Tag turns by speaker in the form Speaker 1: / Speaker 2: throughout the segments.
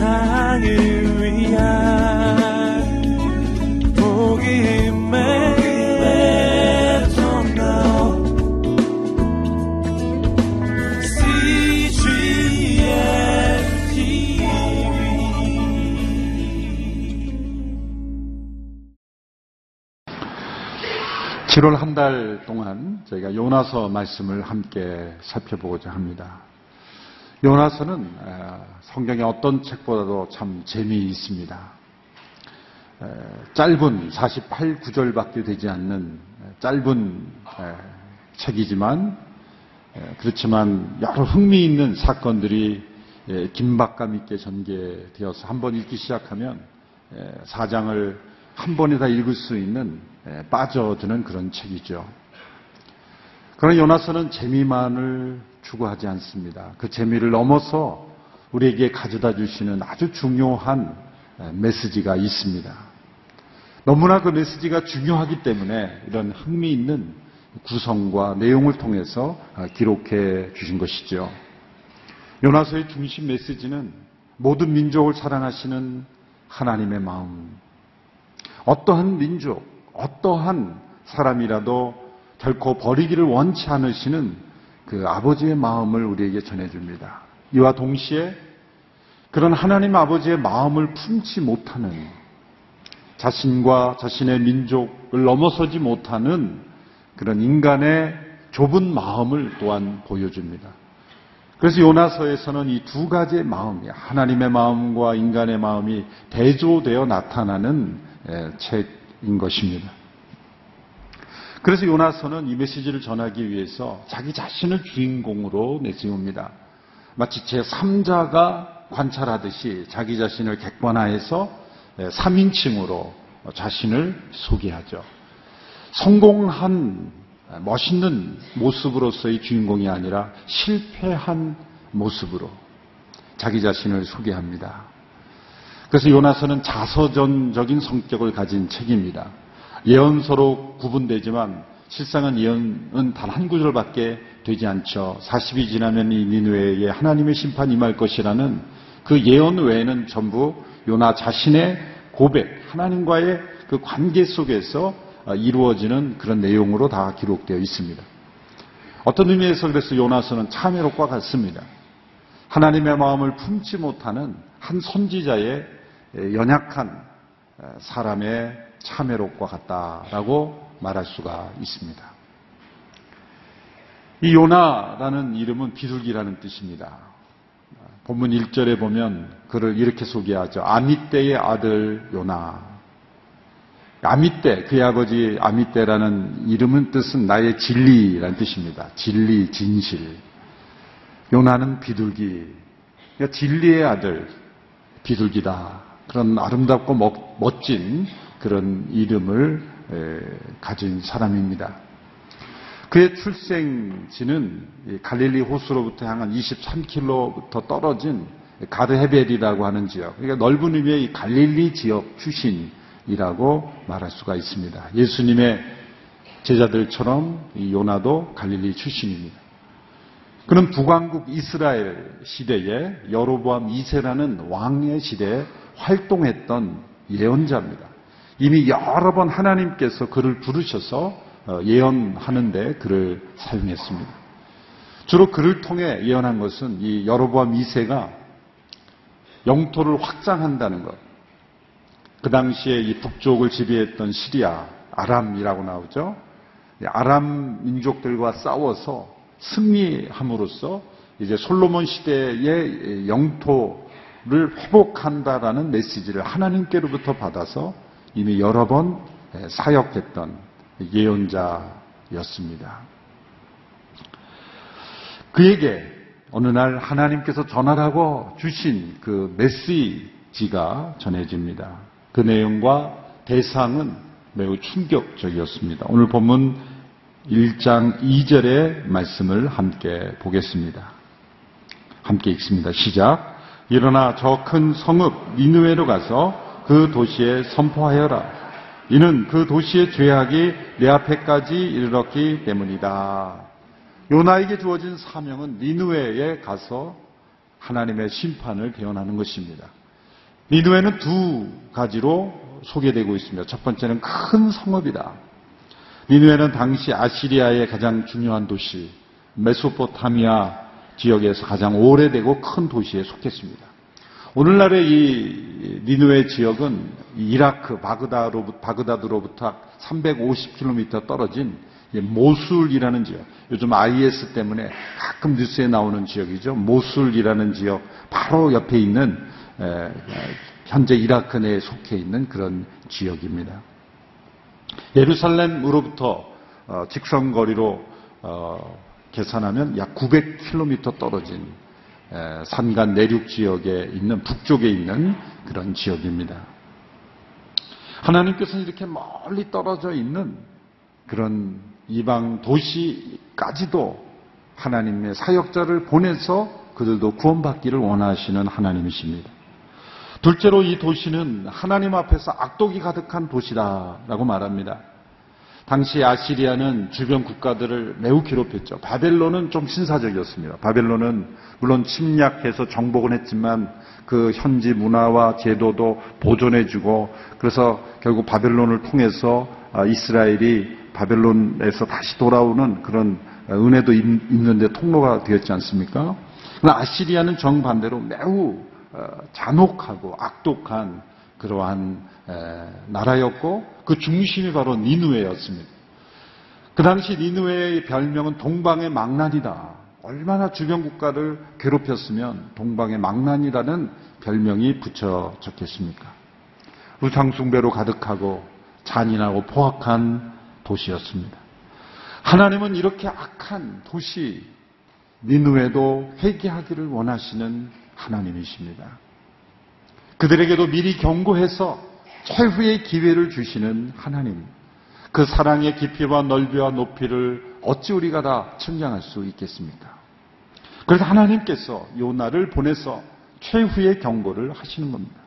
Speaker 1: 세상을 위한 복음의
Speaker 2: (7월) 한 달 동안 저희가 요나서 말씀을 함께 살펴보고자 합니다. 요나서는 성경의 어떤 책보다도 참 재미있습니다. 짧은 48 구절밖에 되지 않는 짧은 책이지만 그렇지만 여러 흥미있는 사건들이 긴박감 있게 전개되어서 한 번 읽기 시작하면 사장을 한 번에 다 읽을 수 있는 빠져드는 그런 책이죠. 그러나 요나서는 재미만을 추구하지 않습니다. 그 재미를 넘어서 우리에게 가져다 주시는 아주 중요한 메시지가 있습니다. 너무나 그 메시지가 중요하기 때문에 이런 흥미있는 구성과 내용을 통해서 기록해 주신 것이죠. 요나서의 중심 메시지는 모든 민족을 사랑하시는 하나님의 마음. 어떠한 민족, 어떠한 사람이라도 결코 버리기를 원치 않으시는 그 아버지의 마음을 우리에게 전해줍니다. 이와 동시에 그런 하나님 아버지의 마음을 품지 못하는 자신과 자신의 민족을 넘어서지 못하는 그런 인간의 좁은 마음을 또한 보여줍니다. 그래서 요나서에서는 이 두 가지의 마음이 하나님의 마음과 인간의 마음이 대조되어 나타나는 책인 것입니다. 그래서 요나서는 이 메시지를 전하기 위해서 자기 자신을 주인공으로 내세웁니다. 마치 제3자가 관찰하듯이 자기 자신을 객관화해서 3인칭으로 자신을 소개하죠. 성공한 멋있는 모습으로서의 주인공이 아니라 실패한 모습으로 자기 자신을 소개합니다. 그래서 요나서는 자서전적인 성격을 가진 책입니다. 예언서로 구분되지만 실상은 예언은 단 한 구절밖에 되지 않죠. 40이 지나면 이 니누에에 하나님의 심판이 임할 것이라는 그 예언 외에는 전부 요나 자신의 고백, 하나님과의 그 관계 속에서 이루어지는 그런 내용으로 다 기록되어 있습니다. 어떤 의미에서 그래서 요나서는 참회록과 같습니다. 하나님의 마음을 품지 못하는 한 선지자의 연약한 사람의 참회록과 같다라고 말할 수가 있습니다. 이 요나라는 이름은 비둘기라는 뜻입니다. 본문 1절에 보면 그를 이렇게 소개하죠. 아미떼의 아들 요나. 아미떼, 그의 아버지 아미떼라는 이름은 뜻은 나의 진리라는 뜻입니다. 진리, 진실. 요나는 비둘기. 그러니까 진리의 아들, 비둘기다. 그런 아름답고 멋진 그런 이름을 가진 사람입니다. 그의 출생지는 갈릴리 호수로부터 향한 23km부터 떨어진 가르헤벨이라고 하는 지역, 그러니까 넓은 의미의 갈릴리 지역 출신이라고 말할 수가 있습니다. 예수님의 제자들처럼 요나도 갈릴리 출신입니다. 그는 북왕국 이스라엘 시대에 여로보암 2세라는 왕의 시대에 활동했던 예언자입니다. 이미 여러 번 하나님께서 그를 부르셔서 어, 예언하는데 그를 사용했습니다. 주로 그를 통해 예언한 것은 이 여로보암 2세가 영토를 확장한다는 것. 그 당시에 이 북쪽을 지배했던 시리아, 아람이라고 나오죠. 아람 민족들과 싸워서 승리함으로써 이제 솔로몬 시대의 영토 를 회복한다라는 메시지를 하나님께로부터 받아서 이미 여러 번 사역했던 예언자였습니다. 그에게 어느 날 하나님께서 전하라고 주신 그 메시지가 전해집니다. 그 내용과 대상은 매우 충격적이었습니다. 오늘 본문 1장 2절의 말씀을 함께 보겠습니다. 함께 읽습니다. 시작. 일어나 저 큰 성읍 니누에로 가서 그 도시에 선포하여라. 이는 그 도시의 죄악이 내 앞에까지 이르렀기 때문이다. 요나에게 주어진 사명은 니누에에 가서 하나님의 심판을 대언하는 것입니다. 니누에는 두 가지로 소개되고 있습니다. 첫 번째는 큰 성읍이다. 니누에는 당시 아시리아의 가장 중요한 도시, 메소포타미아 지역에서 가장 오래되고 큰 도시에 속했습니다. 오늘날의 이 니누에 지역은 이라크 바그다드로부터 350km 떨어진 모술이라는 지역, 요즘 IS 때문에 가끔 뉴스에 나오는 지역이죠. 모술이라는 지역 바로 옆에 있는 현재 이라크 내에 속해 있는 그런 지역입니다. 예루살렘으로부터 어, 직선거리로 어, 계산하면 약 900km 떨어진 산간 내륙 지역에 있는 북쪽에 있는 그런 지역입니다. 하나님께서는 이렇게 멀리 떨어져 있는 그런 이방 도시까지도 하나님의 사역자를 보내서 그들도 구원받기를 원하시는 하나님이십니다. 둘째로 이 도시는 하나님 앞에서 악독이 가득한 도시다라고 말합니다. 당시 아시리아는 주변 국가들을 매우 괴롭혔죠. 바벨론은 좀 신사적이었습니다. 바벨론은 물론 침략해서 정복은 했지만 그 현지 문화와 제도도 보존해주고 그래서 결국 바벨론을 통해서 아, 이스라엘이 바벨론에서 다시 돌아오는 그런 은혜도 있는데 통로가 되었지 않습니까? 그러나 아시리아는 정반대로 매우 어, 잔혹하고 악독한 그러한 나라였고 그 중심이 바로 니누에였습니다. 그 당시 니누에의 별명은 동방의 망난이다. 얼마나 주변 국가를 괴롭혔으면 동방의 망난이라는 별명이 붙여졌겠습니까? 우상숭배로 가득하고 잔인하고 포악한 도시였습니다. 하나님은 이렇게 악한 도시 니누에도 회개하기를 원하시는 하나님이십니다. 그들에게도 미리 경고해서 최후의 기회를 주시는 하나님. 그 사랑의 깊이와 넓이와 높이를 어찌 우리가 다 측량할 수 있겠습니까? 그래서 하나님께서 요나를 보내서 최후의 경고를 하시는 겁니다.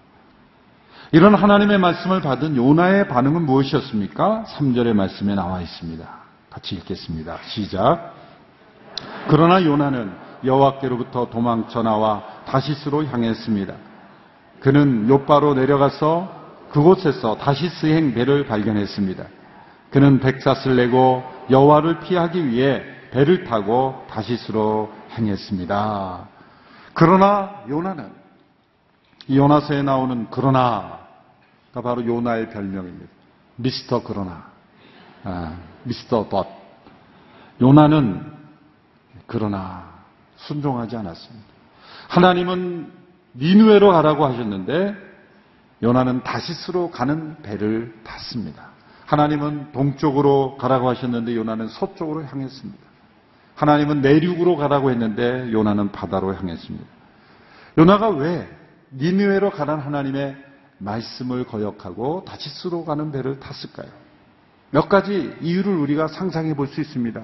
Speaker 2: 이런 하나님의 말씀을 받은 요나의 반응은 무엇이었습니까? 3절의 말씀에 나와 있습니다. 같이 읽겠습니다. 시작. 그러나 요나는 여호와께로부터 도망쳐 나와 다시스로 향했습니다. 그는 요바로 내려가서 그곳에서 다시스행 배를 발견했습니다. 그는 백사슬 내고 여호와를 피하기 위해 배를 타고 다시스로 행했습니다. 그러나 요나는 요나서에 나오는 그러나 바로 요나의 별명입니다. 미스터 그러나. 아, 미스터 덧. 요나는 그러나 순종하지 않았습니다. 하나님은 니누에로 가라고 하셨는데 요나는 다시스로 가는 배를 탔습니다. 하나님은 동쪽으로 가라고 하셨는데 요나는 서쪽으로 향했습니다. 하나님은 내륙으로 가라고 했는데 요나는 바다로 향했습니다. 요나가 왜 니누에로 가는 하나님의 말씀을 거역하고 다시스로 가는 배를 탔을까요? 몇 가지 이유를 우리가 상상해 볼 수 있습니다.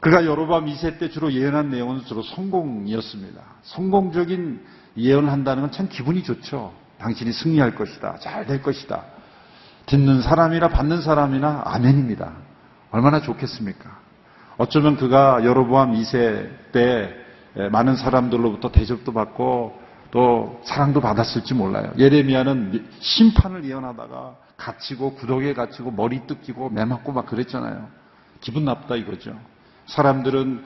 Speaker 2: 그가 여로밤 2세 때 주로 예언한 내용은 주로 성공이었습니다. 성공적인 예언을 한다는 건 참 기분이 좋죠. 당신이 승리할 것이다. 잘 될 것이다. 듣는 사람이나 받는 사람이나 아멘입니다. 얼마나 좋겠습니까? 어쩌면 그가 여로보암 2세 때 많은 사람들로부터 대접도 받고 또 사랑도 받았을지 몰라요. 예레미야는 심판을 예언하다가 갇히고 구덕에 갇히고 머리 뜯기고 매 맞고 막 그랬잖아요. 기분 나쁘다 이거죠. 사람들은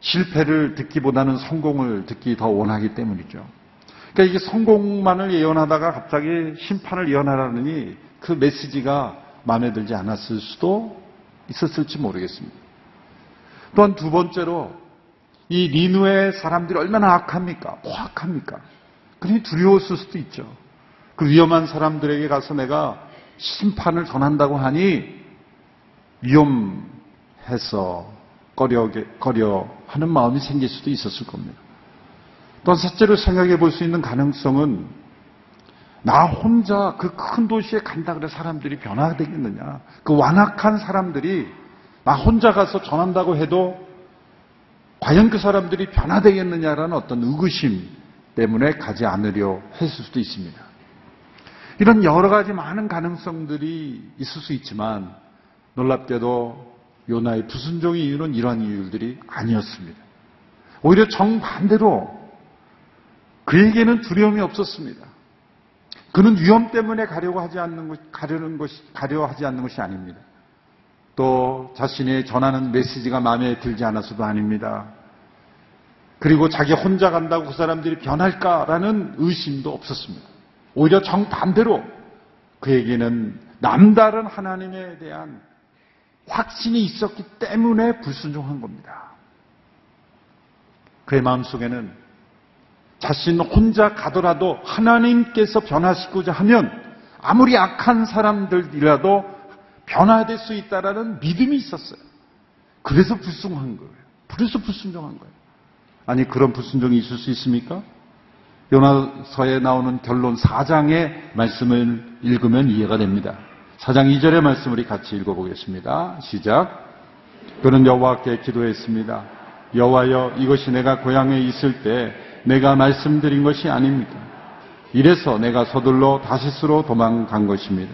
Speaker 2: 실패를 듣기보다는 성공을 듣기 더 원하기 때문이죠. 그러니까 이게 성공만을 예언하다가 갑자기 심판을 예언하라느니 그 메시지가 마음에 들지 않았을 수도 있었을지 모르겠습니다. 또한 두 번째로 이 니누의 사람들이 얼마나 악합니까? 포악합니까? 그러니 두려웠을 수도 있죠. 그 위험한 사람들에게 가서 내가 심판을 전한다고 하니 위험해서 꺼려, 꺼려 하는 마음이 생길 수도 있었을 겁니다. 또한 셋째로 생각해 볼 수 있는 가능성은 나 혼자 그 큰 도시에 간다 그래 사람들이 변화되겠느냐. 그 완악한 사람들이 나 혼자 가서 전한다고 해도 과연 그 사람들이 변화되겠느냐라는 어떤 의구심 때문에 가지 않으려 했을 수도 있습니다. 이런 여러 가지 많은 가능성들이 있을 수 있지만 놀랍게도 요나의 부순종의 이유는 이러한 이유들이 아니었습니다. 오히려 정반대로 그에게는 두려움이 없었습니다. 그는 위험 때문에 가려고 하지 않는 것, 가려는 것이, 가려 하지 않는 것이 아닙니다. 또 자신이 전하는 메시지가 마음에 들지 않아서도 아닙니다. 그리고 자기 혼자 간다고 그 사람들이 변할까라는 의심도 없었습니다. 오히려 정반대로 그에게는 남다른 하나님에 대한 확신이 있었기 때문에 불순종한 겁니다. 그의 마음속에는 자신 혼자 가더라도 하나님께서 변화시키고자 하면 아무리 악한 사람들이라도 변화될 수 있다라는 믿음이 있었어요. 그래서 불순한 거예요. 그래서 불순종한 거예요. 아니 그런 불순종이 있을 수 있습니까? 요나서에 나오는 결론 4장의 말씀을 읽으면 이해가 됩니다. 4장 2절의 말씀 우리 같이 읽어보겠습니다. 시작. 그는 여호와께 기도했습니다. 여호와여 이것이 내가 고향에 있을 때 내가 말씀드린 것이 아닙니까? 이래서 내가 서둘러 다시스로 도망간 것입니다.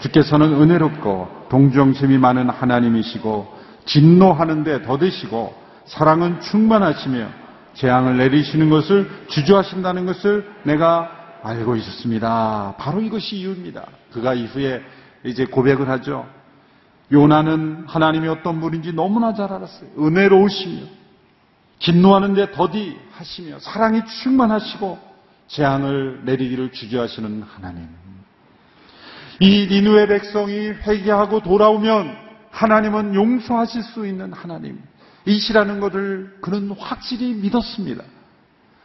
Speaker 2: 주께서는 은혜롭고 동정심이 많은 하나님이시고 진노하는데 더드시고 사랑은 충만하시며 재앙을 내리시는 것을 주저하신다는 것을 내가 알고 있었습니다. 바로 이것이 이유입니다. 그가 이후에 이제 고백을 하죠. 요나는 하나님이 어떤 분인지 너무나 잘 알았어요. 은혜로우시며 진노하는데 더디하시며 사랑이 충만하시고 재앙을 내리기를 주저하시는 하나님. 이 니누의 백성이 회개하고 돌아오면 하나님은 용서하실 수 있는 하나님. 이시라는 것을 그는 확실히 믿었습니다.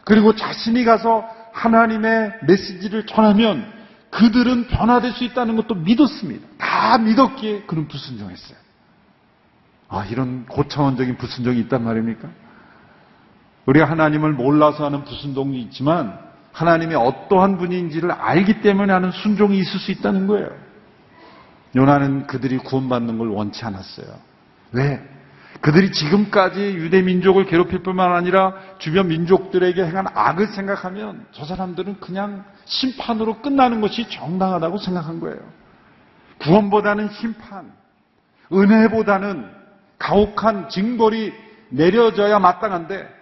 Speaker 2: 그리고 자신이 가서 하나님의 메시지를 전하면 그들은 변화될 수 있다는 것도 믿었습니다. 다 믿었기에 그는 불순종했어요. 아, 이런 고차원적인 불순종이 있단 말입니까? 우리가 하나님을 몰라서 하는 불순종이 있지만 하나님이 어떠한 분인지를 알기 때문에 하는 순종이 있을 수 있다는 거예요. 요나는 그들이 구원받는 걸 원치 않았어요. 왜? 그들이 지금까지 유대 민족을 괴롭힐 뿐만 아니라 주변 민족들에게 행한 악을 생각하면 저 사람들은 그냥 심판으로 끝나는 것이 정당하다고 생각한 거예요. 구원보다는 심판, 은혜보다는 가혹한 징벌이 내려져야 마땅한데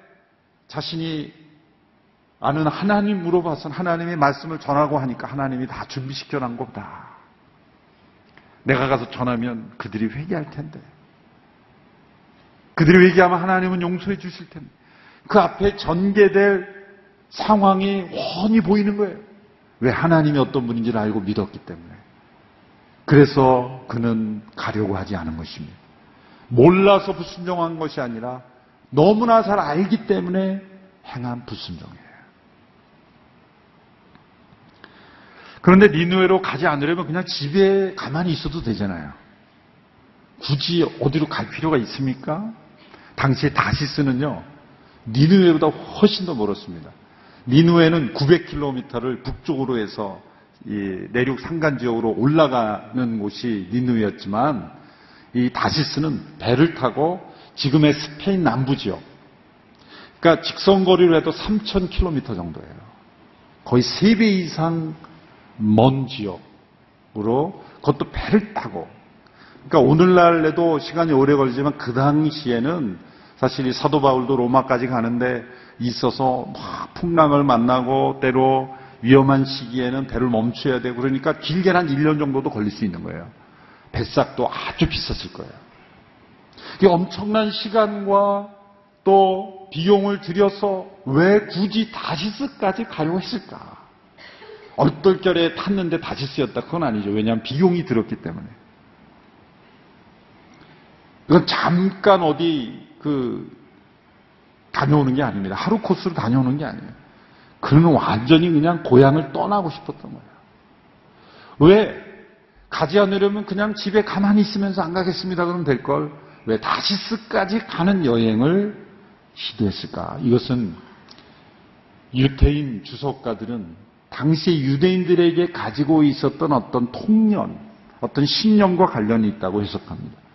Speaker 2: 자신이 아는 하나님으로 봐선 하나님의 말씀을 전하고 하니까 하나님이 다 준비시켜 놓은 겁니다. 내가 가서 전하면 그들이 회개할 텐데. 그들이 회개하면 하나님은 용서해 주실 텐데. 그 앞에 전개될 상황이 훤히 보이는 거예요. 왜 하나님이 어떤 분인지를 알고 믿었기 때문에. 그래서 그는 가려고 하지 않은 것입니다. 몰라서 불순종한 것이 아니라 너무나 잘 알기 때문에 행한 불순종이에요. 그런데 니누에로 가지 않으려면 그냥 집에 가만히 있어도 되잖아요. 굳이 어디로 갈 필요가 있습니까? 당시에 다시스는요, 니누에보다 훨씬 더 멀었습니다. 니누에는 900km를 북쪽으로 해서 내륙 산간 지역으로 올라가는 곳이 니누였지만 이 다시스는 배를 타고 지금의 스페인 남부 지역, 그러니까 직선 거리로 해도 3,000km 정도예요. 거의 3배 이상 먼 지역으로 그것도 배를 타고 그러니까 오늘날에도 시간이 오래 걸리지만 그 당시에는 사실 이 사도 바울도 로마까지 가는데 있어서 막 풍랑을 만나고 때로 위험한 시기에는 배를 멈춰야 되고 그러니까 길게 한 1년 정도도 걸릴 수 있는 거예요. 뱃삭도 아주 비쌌을 거예요. 이 엄청난 시간과 또 비용을 들여서 왜 굳이 다시스까지 가려고 했을까? 얼떨결에 탔는데 다시 쓰였다. 그건 아니죠. 왜냐하면 비용이 들었기 때문에. 이건 잠깐 어디 그 다녀오는 게 아닙니다. 하루 코스로 다녀오는 게 아니에요. 그는 완전히 그냥 고향을 떠나고 싶었던 거예요. 왜? 가지 않으려면 그냥 집에 가만히 있으면서 안 가겠습니다. 그러면 될 걸. 왜 다시스까지 가는 여행을 시도했을까? 이것은 유태인 주석가들은 당시 유대인들에게 가지고 있었던 어떤 통념, 어떤 신념과 관련이 있다고 해석합니다.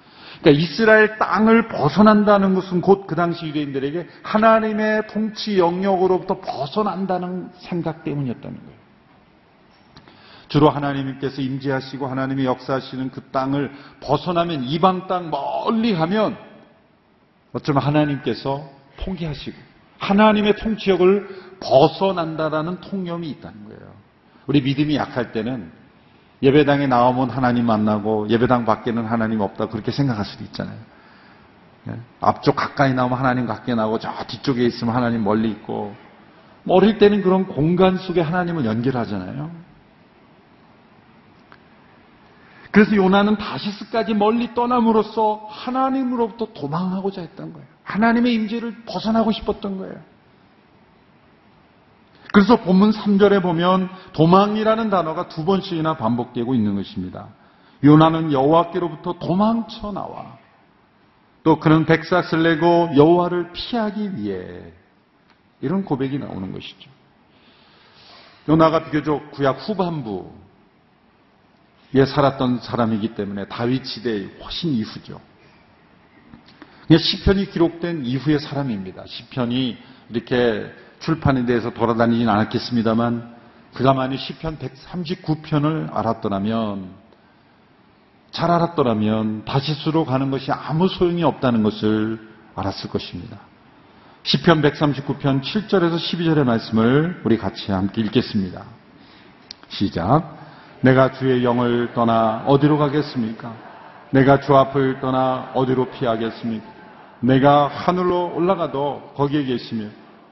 Speaker 2: 그러니까 이스라엘 땅을 벗어난다는 것은 곧 그 당시 유대인들에게 하나님의 통치 영역으로부터 벗어난다는 생각 때문이었다는 거예요. 주로 하나님께서 임재하시고 하나님이 역사하시는 그 땅을 벗어나면 이방 땅 멀리 가면 어쩌면 하나님께서 포기하시고 하나님의 통치력을 벗어난다라는 통념이 있다는 거예요. 우리 믿음이 약할 때는 예배당에 나오면 하나님 만나고 예배당 밖에는 하나님 없다 그렇게 생각할 수도 있잖아요. 예? 앞쪽 가까이 나오면 하나님 가까이 나오고 저 뒤쪽에 있으면 하나님 멀리 있고 뭐 어릴 때는 그런 공간 속에 하나님을 연결하잖아요. 그래서 요나는 다시스까지 멀리 떠남으로써 하나님으로부터 도망하고자 했던 거예요. 하나님의 임재를 벗어나고 싶었던 거예요. 그래서 본문 3절에 보면 도망이라는 단어가 두 번씩이나 반복되고 있는 것입니다. 요나는 여호와께로부터 도망쳐 나와 또 그는 백삭을 내고 여호와를 피하기 위해 이런 고백이 나오는 것이죠. 요나가 비교적 구약 후반부 에 살았던 사람이기 때문에 다윗 시대의 훨씬 이후죠. 시편이 기록된 이후의 사람입니다. 시편이 이렇게 출판에 대해서 돌아다니진 않았겠습니다만 그가만이 시편 139편을 알았더라면 잘 알았더라면 다시스로 가는 것이 아무 소용이 없다는 것을 알았을 것입니다. 시편 139편 7절에서 12절의 말씀을 우리 같이 함께 읽겠습니다. 시작. 내가 주의 영을 떠나 어디로 가겠습니까? 내가 주 앞을 떠나 어디로 피하겠습니까? 내가 하늘로 올라가도 거기에 계시며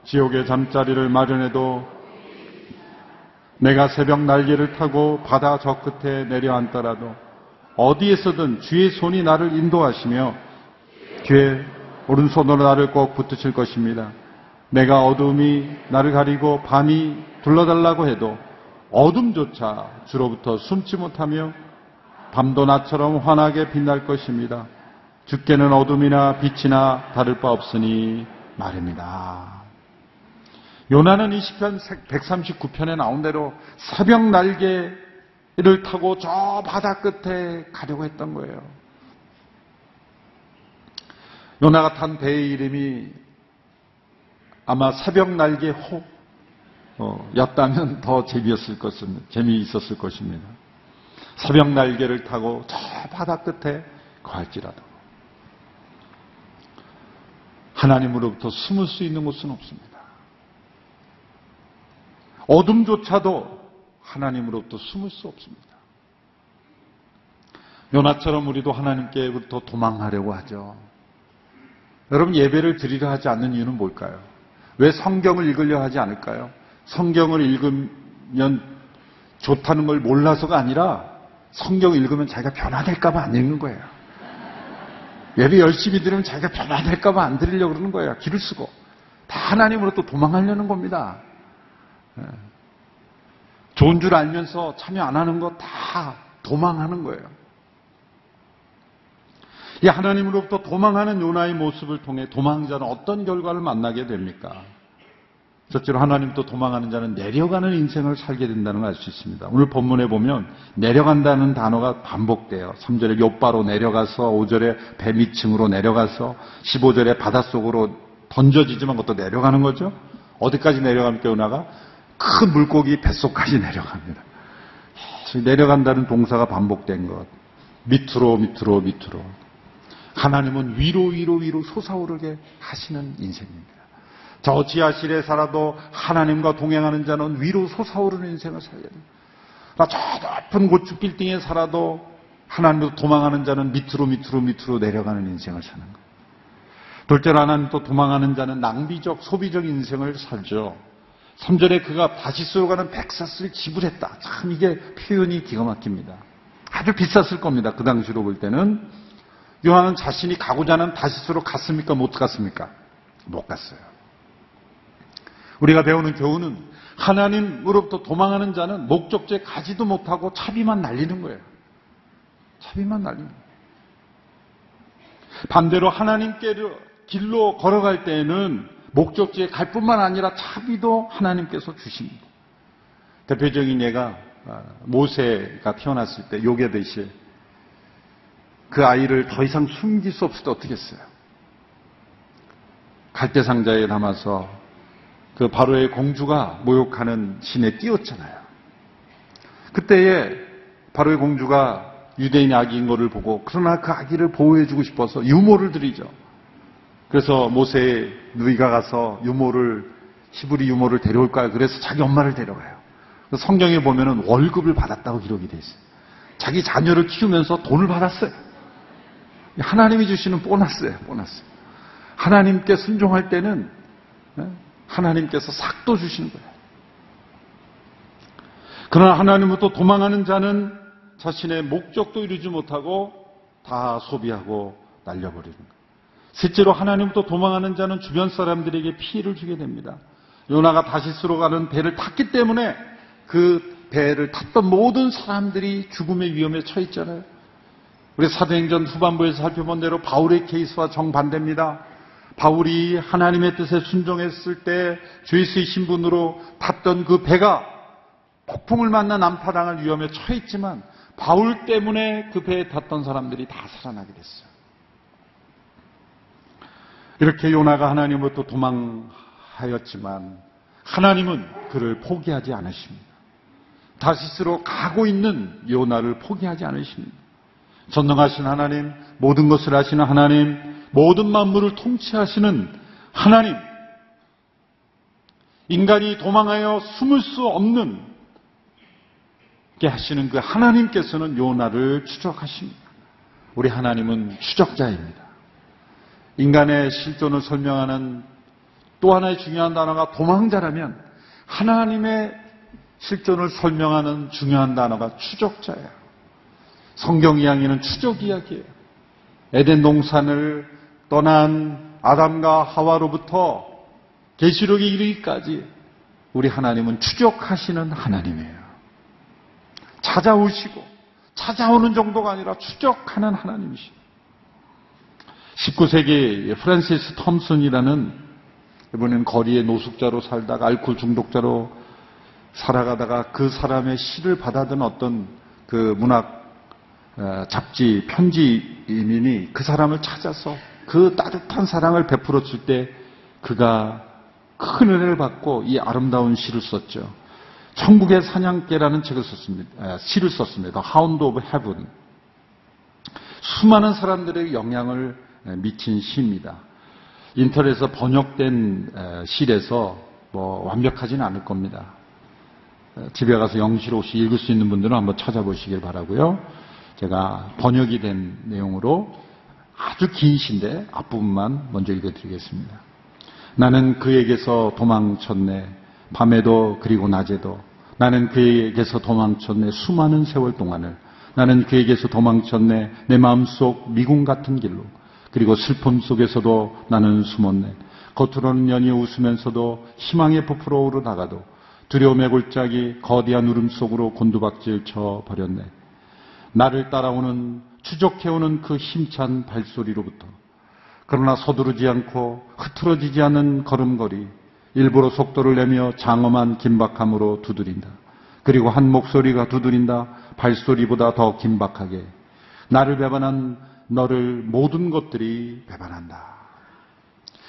Speaker 2: 지옥의 잠자리를 마련해도 내가 새벽 날개를 타고 바다 저 끝에 내려앉더라도 어디에서든 주의 손이 나를 인도하시며 주의 오른손으로 나를 꼭 붙으실 것입니다. 내가 어둠이 나를 가리고 밤이 둘러달라고 해도 어둠조차 주로부터 숨지 못하며 밤도 나처럼 환하게 빛날 것입니다. 주께는 어둠이나 빛이나 다를 바 없으니 말입니다. 요나는 이 시편 139편에 나온 대로 새벽 날개를 타고 저 바다 끝에 가려고 했던 거예요. 요나가 탄 배의 이름이 아마 새벽 날개 호 어, 였다면 더 재미있을 것입니다. 재미있었을 것입니다. 새벽 날개를 타고 저 바다 끝에 갈지라도 하나님으로부터 숨을 수 있는 곳은 없습니다. 어둠조차도 하나님으로부터 숨을 수 없습니다. 요나처럼 우리도 하나님께부터 도망하려고 하죠. 여러분 예배를 드리려 하지 않는 이유는 뭘까요? 왜 성경을 읽으려 하지 않을까요? 성경을 읽으면 좋다는 걸 몰라서가 아니라 성경을 읽으면 자기가 변화될까봐 안 읽는 거예요. 예배 열심히 드리면 자기가 변화될까봐 안 드리려고 그러는 거예요. 길을 쓰고. 다 하나님으로 또 도망하려는 겁니다. 예. 좋은 줄 알면서 참여 안 하는 거 다 도망하는 거예요. 이 하나님으로부터 도망하는 요나의 모습을 통해 도망자는 어떤 결과를 만나게 됩니까? 첫째로 하나님도 도망하는 자는 내려가는 인생을 살게 된다는 걸 알 수 있습니다. 오늘 본문에 보면 내려간다는 단어가 반복돼요. 3절에 요바로 내려가서 5절에 배 밑층으로 내려가서 15절에 바닷속으로 던져지지만 그것도 내려가는 거죠. 어디까지 내려갑니까 요나가? 큰 물고기 뱃속까지 내려갑니다. 내려간다는 동사가 반복된 것. 밑으로 밑으로 밑으로. 하나님은 위로 위로 위로 솟아오르게 하시는 인생입니다. 저 지하실에 살아도 하나님과 동행하는 자는 위로 솟아오르는 인생을 살게 됩니다. 저 높은 고축 빌딩에 살아도 하나님으로 도망하는 자는 밑으로 밑으로 밑으로 내려가는 인생을 사는 것. 둘째로 하나님 또 도망하는 자는 낭비적 소비적 인생을 살죠. 3절에 그가 다시스로 가는 백사스를 지불했다. 참 이게 표현이 기가 막힙니다. 아주 비쌌을 겁니다. 그 당시로 볼 때는. 요한은 자신이 가고자 하는 다시스로 갔습니까? 못 갔습니까? 못 갔어요. 우리가 배우는 교훈은 하나님으로부터 도망하는 자는 목적지에 가지도 못하고 차비만 날리는 거예요. 차비만 날리는 거예요. 반대로 하나님께 길로 걸어갈 때에는 목적지에 갈 뿐만 아니라 차비도 하나님께서 주십니다. 대표적인 예가 아, 모세가 태어났을 때 요괴되실 그 아이를 더 이상 숨길 수 없을 때 어떻게 했어요? 갈대 상자에 담아서 그 바로의 공주가 모욕하는 신에 띄웠잖아요. 그때에 바로의 공주가 유대인 아기인 것을 보고 그러나 그 아기를 보호해주고 싶어서 유모를 드리죠. 그래서 모세의 누이가 가서 유모를 히브리 유모를 데려올까요? 그래서 자기 엄마를 데려가요. 성경에 보면은 월급을 받았다고 기록이 돼 있어요. 자기 자녀를 키우면서 돈을 받았어요. 하나님이 주시는 보너스예요, 보너스. 하나님께 순종할 때는 예, 하나님께서 삭도 주시는 거예요. 그러나 하나님부터 도망하는 자는 자신의 목적도 이루지 못하고 다 소비하고 날려버리는 거예요. 실제로 하나님부터 도망하는 자는 주변 사람들에게 피해를 주게 됩니다. 요나가 다시스로 가는 배를 탔기 때문에 그 배를 탔던 모든 사람들이 죽음의 위험에 처했잖아요. 우리 사도행전 후반부에서 살펴본 대로 바울의 케이스와 정반대입니다. 바울이 하나님의 뜻에 순종했을 때 죄수의 신분으로 탔던 그 배가 폭풍을 만나 난파당할 위험에 처했지만 바울 때문에 그 배에 탔던 사람들이 다 살아나게 됐어요. 이렇게 요나가 하나님으로부터 도망하였지만 하나님은 그를 포기하지 않으십니다. 다시스로 가고 있는 요나를 포기하지 않으십니다. 전능하신 하나님, 모든 것을 아시는 하나님, 모든 만물을 통치하시는 하나님, 인간이 도망하여 숨을 수 없는 게 하시는 그 하나님께서는 요나를 추적하십니다. 우리 하나님은 추적자입니다. 인간의 실존을 설명하는 또 하나의 중요한 단어가 도망자라면 하나님의 실존을 설명하는 중요한 단어가 추적자예요. 성경 이야기는 추적 이야기예요. 에덴 동산을 떠난 아담과 하와로부터 계시록에 이르기까지 우리 하나님은 추적하시는 하나님이에요. 찾아오시고 찾아오는 정도가 아니라 추적하는 하나님이시죠. 19세기 프란시스 텀슨이라는 이번엔 거리의 노숙자로 살다가 알코올 중독자로 살아가다가 그 사람의 시를 받아든 어떤 그 문학 어, 잡지 편집인이 그 사람을 찾아서 그 따뜻한 사랑을 베풀어 줄 때 그가 큰 은혜를 받고 이 아름다운 시를 썼죠. 천국의 사냥개라는 책을 썼습니다. 시를 썼습니다. Hound of Heaven. 수많은 사람들에게 영향을 미친 시입니다. 인터넷에서 번역된 시에서 뭐 완벽하지는 않을 겁니다. 집에 가서 영시로시 읽을 수 있는 분들은 한번 찾아보시길 바라고요. 제가 번역이 된 내용으로 아주 긴 시인데 앞부분만 먼저 읽어드리겠습니다. 나는 그에게서 도망쳤네. 밤에도 그리고 낮에도 나는 그에게서 도망쳤네. 수많은 세월 동안을 나는 그에게서 도망쳤네. 내 마음속 미궁 같은 길로 그리고 슬픔 속에서도 나는 숨었네. 겉으로는 연이 웃으면서도 희망의 부풀어 오르다가도 두려움의 골짜기 거대한 울음 속으로 곤두박질 쳐 버렸네. 나를 따라오는 추적해오는 그 힘찬 발소리로부터 그러나 서두르지 않고 흐트러지지 않는 걸음걸이 일부러 속도를 내며 장엄한 긴박함으로 두드린다. 그리고 한 목소리가 두드린다. 발소리보다 더 긴박하게 나를 배반한 너를 모든 것들이 배반한다.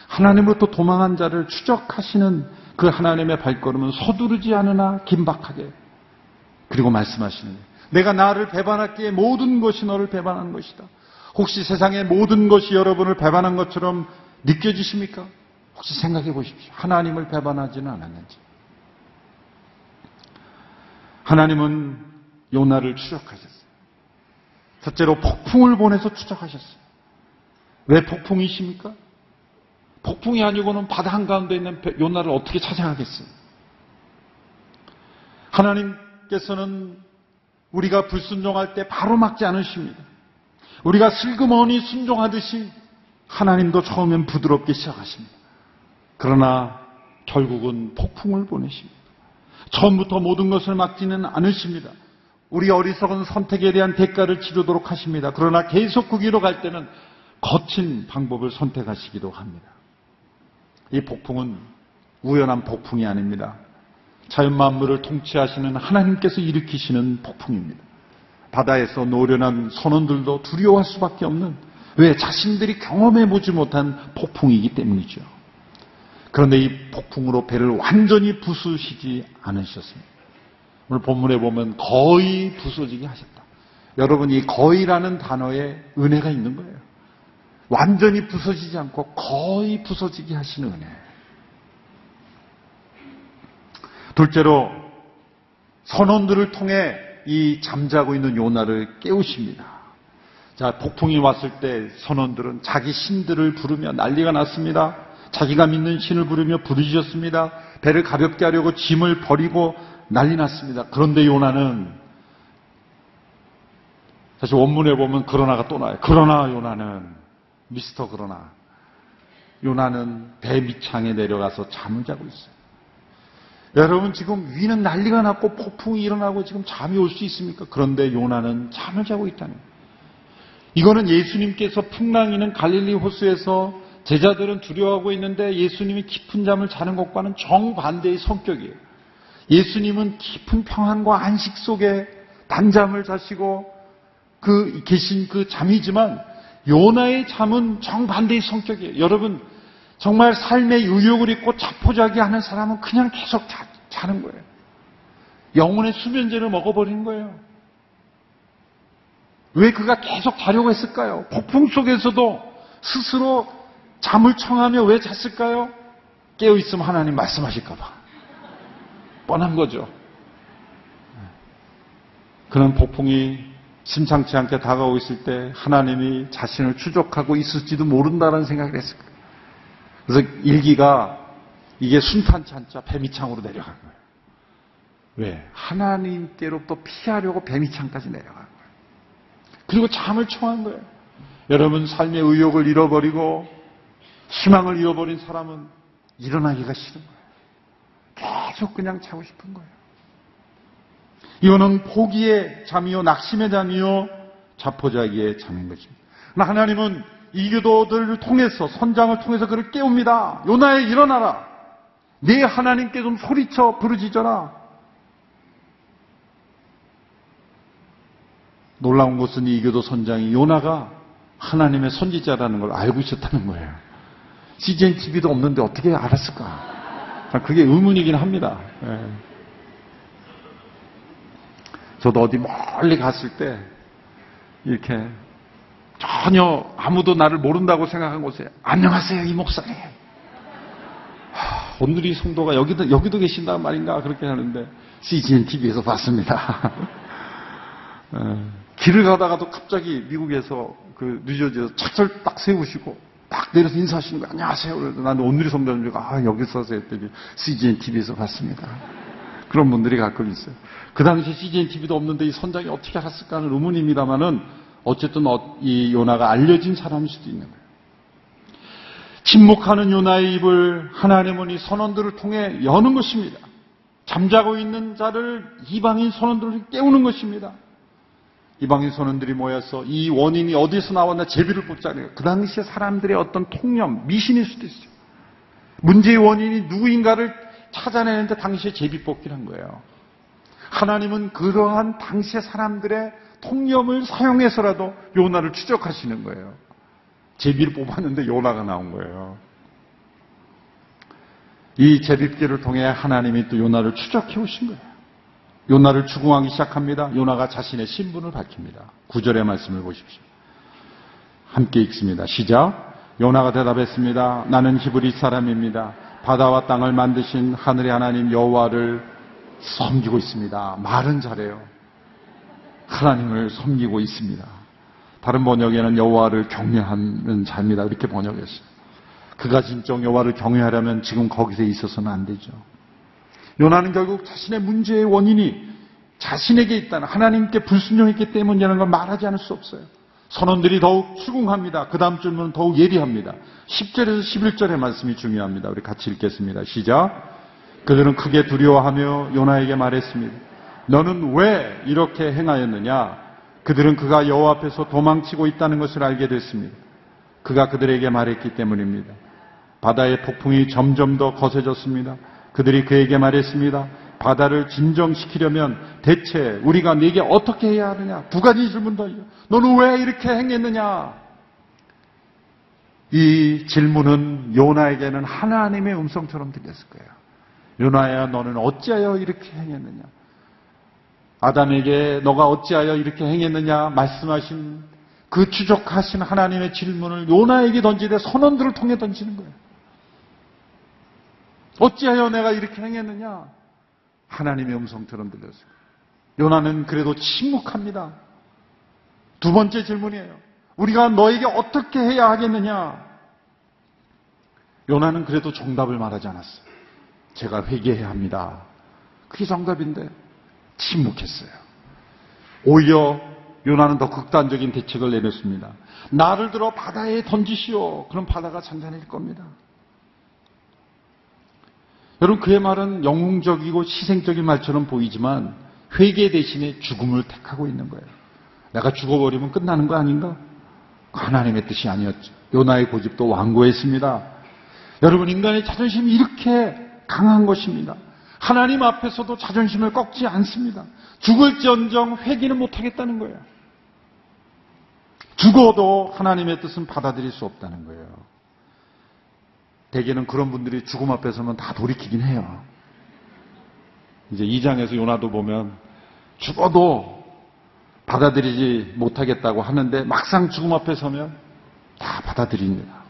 Speaker 2: 하나님으로부터 도망한 자를 추적하시는 그 하나님의 발걸음은 서두르지 않으나 긴박하게 그리고 말씀하시는 내가 나를 배반할기에 모든 것이 너를 배반한 것이다. 혹시 세상의 모든 것이 여러분을 배반한 것처럼 느껴지십니까? 혹시 생각해 보십시오. 하나님을 배반하지는 않았는지. 하나님은 요나를 추적하셨어요. 첫째로 폭풍을 보내서 추적하셨어요. 왜 폭풍이십니까? 폭풍이 아니고는 바다 한가운데 있는 요나를 어떻게 찾아가겠어요? 하나님께서는 우리가 불순종할 때 바로 막지 않으십니다. 우리가 슬그머니 순종하듯이 하나님도 처음엔 부드럽게 시작하십니다. 그러나 결국은 폭풍을 보내십니다. 처음부터 모든 것을 막지는 않으십니다. 우리 어리석은 선택에 대한 대가를 치르도록 하십니다. 그러나 계속 그 길로 갈 때는 거친 방법을 선택하시기도 합니다. 이 폭풍은 우연한 폭풍이 아닙니다. 자연 만물을 통치하시는 하나님께서 일으키시는 폭풍입니다. 바다에서 노련한 선원들도 두려워할 수밖에 없는 왜 자신들이 경험해 보지 못한 폭풍이기 때문이죠. 그런데 이 폭풍으로 배를 완전히 부수시지 않으셨습니다. 오늘 본문에 보면 거의 부서지게 하셨다. 여러분 이 거의라는 단어에 은혜가 있는 거예요. 완전히 부서지지 않고 거의 부서지게 하시는 은혜. 둘째로 선원들을 통해 이 잠자고 있는 요나를 깨우십니다. 자, 폭풍이 왔을 때 선원들은 자기 신들을 부르며 난리가 났습니다. 자기가 믿는 신을 부르며 부르짖었습니다. 배를 가볍게 하려고 짐을 버리고 난리 났습니다. 그런데 요나는 사실 원문에 보면 그러나가 또 나와요. 그러나 요나는 미스터 그러나 요나는 배 밑창에 내려가서 잠을 자고 있어요. 여러분 지금 위는 난리가 났고 폭풍이 일어나고 지금 잠이 올 수 있습니까? 그런데 요나는 잠을 자고 있다는. 이거는 예수님께서 풍랑이는 갈릴리 호수에서 제자들은 두려워하고 있는데 예수님이 깊은 잠을 자는 것과는 정반대의 성격이에요. 예수님은 깊은 평안과 안식 속에 단잠을 자시고 그 계신 그 잠이지만 요나의 잠은 정반대의 성격이에요. 여러분 정말 삶의 의욕을 잊고 자포자기하는 사람은 그냥 계속 자, 자는 거예요. 영혼의 수면제를 먹어버리는 거예요. 왜 그가 계속 자려고 했을까요? 폭풍 속에서도 스스로 잠을 청하며 왜 잤을까요? 깨어있으면 하나님 말씀하실까봐. 뻔한 거죠. 그런 폭풍이 심상치 않게 다가오고 있을 때 하나님이 자신을 추적하고 있을지도 모른다는 생각을 했을 거예요. 그래서 일기가 이게 순탄치 않자 배미창으로 내려간 거예요. 왜? 하나님께로부터 피하려고 배미창까지 내려간 거예요. 그리고 잠을 청한 거예요. 여러분 삶의 의욕을 잃어버리고 희망을 잃어버린 사람은 일어나기가 싫은 거예요. 계속 그냥 자고 싶은 거예요. 이거는 포기의 잠이요, 낙심의 잠이요, 자포자기의 잠인 것입니다. 하나님은 이교도들을 통해서 선장을 통해서 그를 깨웁니다. 요나에 일어나라. 내 하나님께 좀 소리쳐 부르짖어라. 놀라운 것은 이교도 선장이 요나가 하나님의 선지자라는 걸 알고 있었다는 거예요. CGN TV도 없는데 어떻게 알았을까? 그게 의문이긴 합니다. 예. 저도 어디 멀리 갔을 때 이렇게 전혀 아무도 나를 모른다고 생각한 곳에 안녕하세요 이 목사님. 하, 오늘이 성도가 여기도 여기도 계신단 말인가 그렇게 하는데 CGN TV에서 봤습니다. 어, 길을 가다가도 갑자기 미국에서 그 뉴저지에서 차를 딱 세우시고 딱 내려서 인사하시는 거예요. 안녕하세요. 그래서 나는 오늘이 줄 아, 여기서 했더니 CGN TV에서 봤습니다. 그런 분들이 가끔 있어요. 그 당시 CGN TV도 없는데 이 선장이 어떻게 알았을까 하는 의문입니다만은 어쨌든 어, 이 요나가 알려진 사람일 수도 있는 거예요. 침묵하는 요나의 입을 하나님은 이 선원들을 통해 여는 것입니다. 잠자고 있는 자를 이방인 선원들을 깨우는 것입니다. 이방인 선원들이 모여서 이 원인이 어디서 나왔나 제비를 뽑자는 그 당시에 사람들의 어떤 통념, 미신일 수도 있어요. 문제의 원인이 누구인가를 찾아내는데 당시에 제비 뽑기를 한 거예요. 하나님은 그러한 당시의 사람들의 통념을 사용해서라도 요나를 추적하시는 거예요. 제비를 뽑았는데 요나가 나온 거예요. 이 제비끼를 통해 하나님이 또 요나를 추적해 오신 거예요. 요나를 추궁하기 시작합니다. 요나가 자신의 신분을 밝힙니다. 구절의 말씀을 보십시오. 함께 읽습니다. 시작. 요나가 대답했습니다. 나는 히브리 사람입니다. 바다와 땅을 만드신 하늘의 하나님 여호와를 섬기고 있습니다. 말은 잘해요. 하나님을 섬기고 있습니다. 다른 번역에는 여호와를 경외하는 자입니다. 이렇게 번역했어요. 그가 진정 여호와를 경외하려면 지금 거기서 있어서는 안 되죠. 요나는 결국 자신의 문제의 원인이 자신에게 있다는 하나님께 불순종했기 때문이라는 걸 말하지 않을 수 없어요. 선원들이 더욱 추궁합니다. 그 다음 줄은 더욱 예리합니다. 10절에서 11절의 말씀이 중요합니다. 우리 같이 읽겠습니다. 시작. 그들은 크게 두려워하며 요나에게 말했습니다. 너는 왜 이렇게 행하였느냐? 그들은 그가 여호와 앞에서 도망치고 있다는 것을 알게 됐습니다. 그가 그들에게 말했기 때문입니다. 바다의 폭풍이 점점 더 거세졌습니다. 그들이 그에게 말했습니다. 바다를 진정시키려면 대체 우리가 네게 어떻게 해야 하느냐? 두 가지 질문도 너는 왜 이렇게 행했느냐? 이 질문은 요나에게는 하나님의 음성처럼 들렸을 거예요. 요나야 너는 어찌하여 이렇게 행했느냐? 아담에게 너가 어찌하여 이렇게 행했느냐 말씀하신 그 추적하신 하나님의 질문을 요나에게 던지되 선원들을 통해 던지는 거예요. 어찌하여 내가 이렇게 행했느냐? 하나님의 음성처럼 들렸어요. 요나는 그래도 침묵합니다. 두 번째 질문이에요. 우리가 너에게 어떻게 해야 하겠느냐? 요나는 그래도 정답을 말하지 않았어요. 제가 회개해야 합니다. 그게 정답인데 침묵했어요. 오히려 요나는 더 극단적인 대책을 내렸습니다. 나를 들어 바다에 던지시오. 그럼 바다가 잔잔해질 겁니다. 여러분 그의 말은 영웅적이고 희생적인 말처럼 보이지만 회개 대신에 죽음을 택하고 있는 거예요. 내가 죽어버리면 끝나는 거 아닌가? 하나님의 뜻이 아니었죠. 요나의 고집도 완고했습니다. 여러분 인간의 자존심이 이렇게 강한 것입니다. 하나님 앞에서도 자존심을 꺾지 않습니다. 죽을지언정 회개는 못하겠다는 거예요. 죽어도 하나님의 뜻은 받아들일 수 없다는 거예요. 대개는 그런 분들이 죽음 앞에 서면 다 돌이키긴 해요. 이제 2장에서 요나도 보면 죽어도 받아들이지 못하겠다고 하는데 막상 죽음 앞에 서면 다 받아들입니다.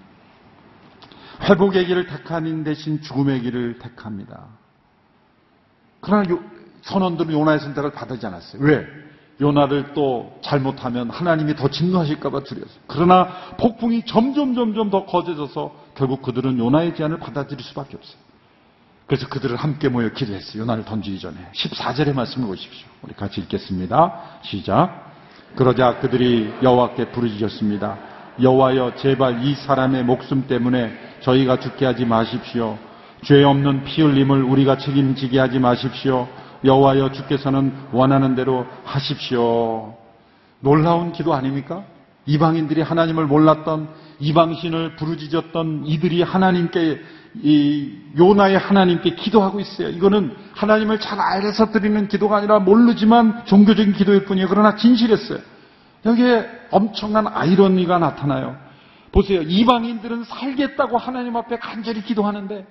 Speaker 2: 회복의 길을 택하는 대신 죽음의 길을 택합니다. 그러나 선원들은 요나의 선택을 받지 않았어요. 왜? 요나를 또 잘못하면 하나님이 더 진노하실까봐 두려워서. 그러나 폭풍이 점점 점점 더 거제져서 결국 그들은 요나의 제안을 받아들일 수밖에 없어요. 그래서 그들을 함께 모여 기도했어요. 요나를 던지기 전에. 14절의 말씀을 보십시오. 우리 같이 읽겠습니다. 시작. 그러자 그들이 여호와께 부르짖었습니다. 여호와여 제발 이 사람의 목숨 때문에 저희가 죽게 하지 마십시오. 죄 없는 피 흘림을 우리가 책임지게 하지 마십시오. 여호와여 주께서는 원하는 대로 하십시오. 놀라운 기도 아닙니까? 이방인들이 하나님을 몰랐던 이방신을 부르짖었던 이들이 하나님께 이 요나의 하나님께 기도하고 있어요. 이거는 하나님을 잘 알아서 드리는 기도가 아니라 모르지만 종교적인 기도일 뿐이에요. 그러나 진실했어요. 여기에 엄청난 아이러니가 나타나요. 보세요. 이방인들은 살겠다고 하나님 앞에 간절히 기도하는데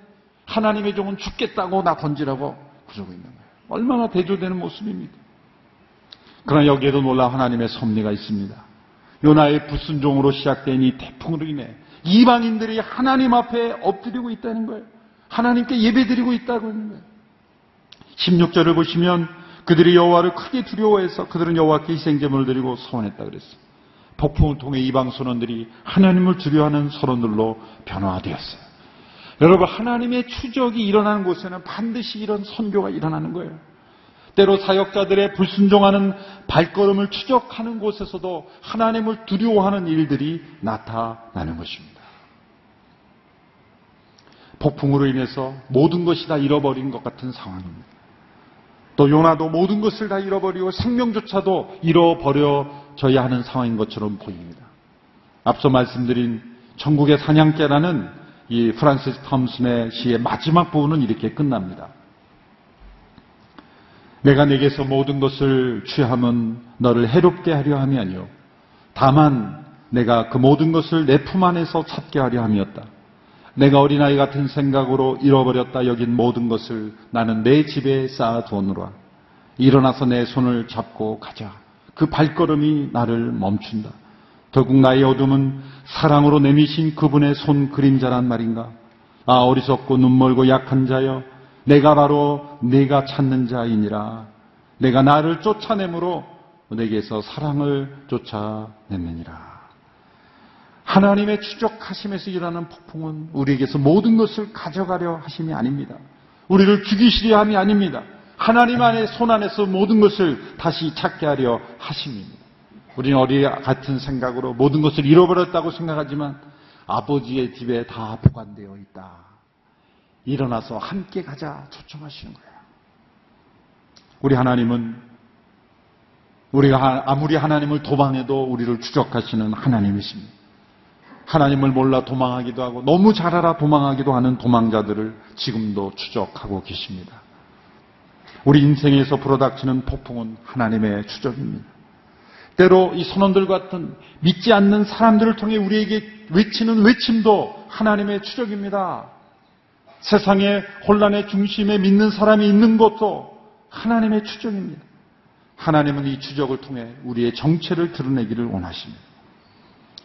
Speaker 2: 하나님의 종은 죽겠다고 나 던지라고 그러고 있는 거예요. 얼마나 대조되는 모습입니까? 그러나 여기에도 놀라 하나님의 섭리가 있습니다. 요나의 불순종으로 시작된 이 태풍으로 인해 이방인들이 하나님 앞에 엎드리고 있다는 거예요. 하나님께 예배드리고 있다고 하는 거예요. 16절을 보시면 그들이 여호와를 크게 두려워해서 그들은 여호와께 희생제물을 드리고 소원했다 그랬어요. 폭풍을 통해 이방 선원들이 하나님을 두려워하는 선원들로 변화되었어요. 여러분 하나님의 추적이 일어나는 곳에는 반드시 이런 선교가 일어나는 거예요. 때로 사역자들의 불순종하는 발걸음을 추적하는 곳에서도 하나님을 두려워하는 일들이 나타나는 것입니다. 폭풍으로 인해서 모든 것이 다 잃어버린 것 같은 상황입니다. 또 요나도 모든 것을 다 잃어버리고 생명조차도 잃어버려져야 하는 상황인 것처럼 보입니다. 앞서 말씀드린 천국의 사냥개라는 이 프란시스 텀슨의 시의 마지막 부분은 이렇게 끝납니다. 내가 내게서 모든 것을 취함은 너를 해롭게 하려 함이 아니요. 다만 내가 그 모든 것을 내 품 안에서 찾게 하려 함이었다. 내가 어린아이 같은 생각으로 잃어버렸다 여긴 모든 것을 나는 내 집에 쌓아두느라 일어나서 내 손을 잡고 가자. 그 발걸음이 나를 멈춘다. 결국 나의 어둠은 사랑으로 내미신 그분의 손 그림자란 말인가? 아 어리석고 눈멀고 약한 자여 내가 바로 내가 찾는 자이니라. 내가 나를 쫓아내므로 내게서 사랑을 쫓아냈느니라. 하나님의 추적하심에서 일어나는 폭풍은 우리에게서 모든 것을 가져가려 하심이 아닙니다. 우리를 죽이시려 함이 아닙니다. 하나님 안에 손 안에서 모든 것을 다시 찾게 하려 하심입니다. 우리는 어리 같은 생각으로 모든 것을 잃어버렸다고 생각하지만 아버지의 집에 다 보관되어 있다. 일어나서 함께 가자 초청하시는 거예요. 우리 하나님은 우리가 아무리 하나님을 도망해도 우리를 추적하시는 하나님이십니다. 하나님을 몰라 도망하기도 하고 너무 잘 알아 도망하기도 하는 도망자들을 지금도 추적하고 계십니다. 우리 인생에서 불어닥치는 폭풍은 하나님의 추적입니다. 때로 이 선원들 같은 믿지 않는 사람들을 통해 우리에게 외치는 외침도 하나님의 추적입니다. 세상의 혼란의 중심에 믿는 사람이 있는 것도 하나님의 추적입니다. 하나님은 이 추적을 통해 우리의 정체를 드러내기를 원하십니다.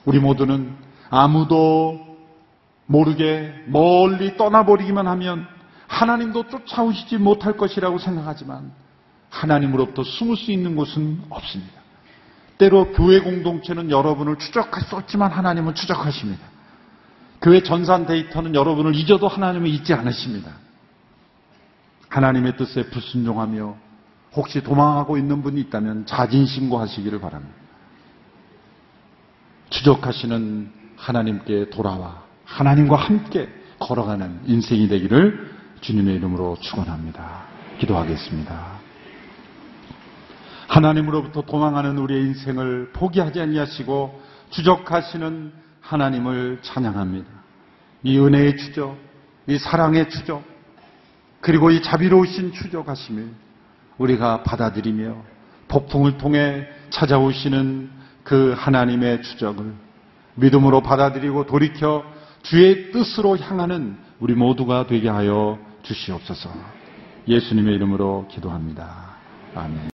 Speaker 2: 우리 모두는 아무도 모르게 멀리 떠나버리기만 하면 하나님도 쫓아오시지 못할 것이라고 생각하지만 하나님으로부터 숨을 수 있는 곳은 없습니다. 때로 교회 공동체는 여러분을 추적할 수 없지만 하나님은 추적하십니다. 교회 전산 데이터는 여러분을 잊어도 하나님은 잊지 않으십니다. 하나님의 뜻에 불순종하며 혹시 도망하고 있는 분이 있다면 자진 신고하시기를 바랍니다. 추적하시는 하나님께 돌아와 하나님과 함께 걸어가는 인생이 되기를 주님의 이름으로 축원합니다. 기도하겠습니다. 하나님으로부터 도망하는 우리의 인생을 포기하지 아니하시고 추적하시는 하나님을 찬양합니다. 이 은혜의 추적, 이 사랑의 추적, 그리고 이 자비로우신 추적하심을 우리가 받아들이며 폭풍을 통해 찾아오시는 그 하나님의 추적을 믿음으로 받아들이고 돌이켜 주의 뜻으로 향하는 우리 모두가 되게 하여 주시옵소서. 예수님의 이름으로 기도합니다. 아멘.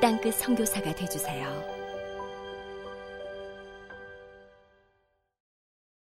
Speaker 3: 땅끝 성교사가 되주세요